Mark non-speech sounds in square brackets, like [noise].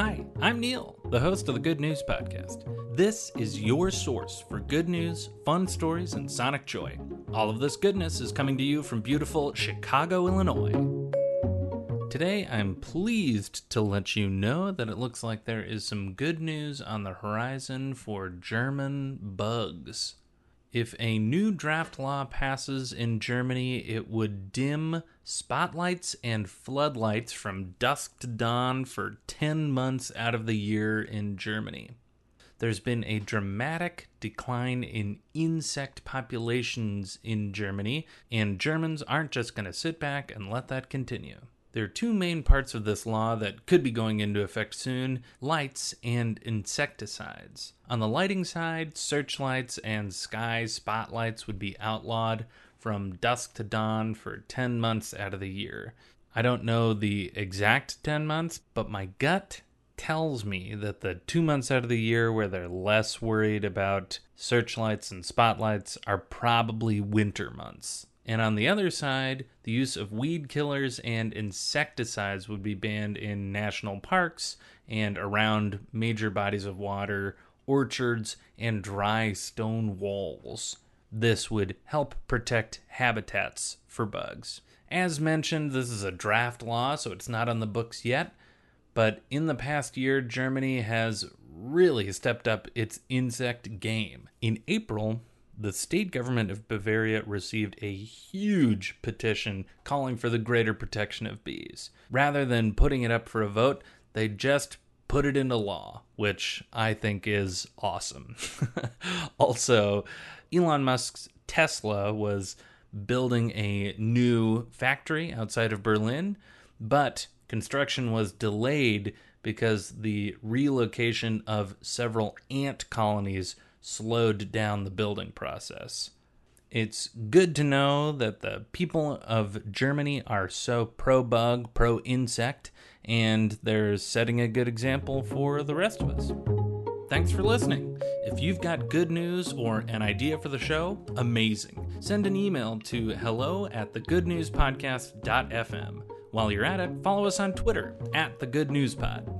Hi, I'm Neil, the host of the Good News Podcast. This is your source for good news, fun stories, and sonic joy. All of this goodness is coming to you from beautiful Chicago, Illinois. Today, I'm pleased to let you know that it looks like there is some good news on the horizon for German bugs. If a new draft law passes in Germany, it would dim spotlights and floodlights from dusk to dawn for 10 months out of the year in Germany. There's been a dramatic decline in insect populations in Germany, and Germans aren't just going to sit back and let that continue. There are two main parts of this law that could be going into effect soon lights and insecticides. On the lighting side, searchlights and sky spotlights would be outlawed from dusk to dawn for 10 months out of the year. I don't know the exact 10 months, but my gut tells me that the two months out of the year where they're less worried about searchlights and spotlights are probably winter months. And on the other side, the use of weed killers and insecticides would be banned in national parks and around major bodies of water, orchards, and dry stone walls. This would help protect habitats for bugs. As mentioned, this is a draft law, so it's not on the books yet. But in the past year, Germany has really stepped up its insect game. In April, the state government of Bavaria received a huge petition calling for the greater protection of bees. Rather than putting it up for a vote, they just put it into law, which I think is awesome. [laughs] also, Elon Musk's Tesla was building a new factory outside of Berlin, but construction was delayed because the relocation of several ant colonies slowed down the building process. It's good to know that the people of Germany are so pro bug, pro insect, and they're setting a good example for the rest of us. Thanks for listening. If you've got good news or an idea for the show, amazing. Send an email to hello at thegoodnewspodcast.fm. While you're at it, follow us on Twitter at the Good News Pod.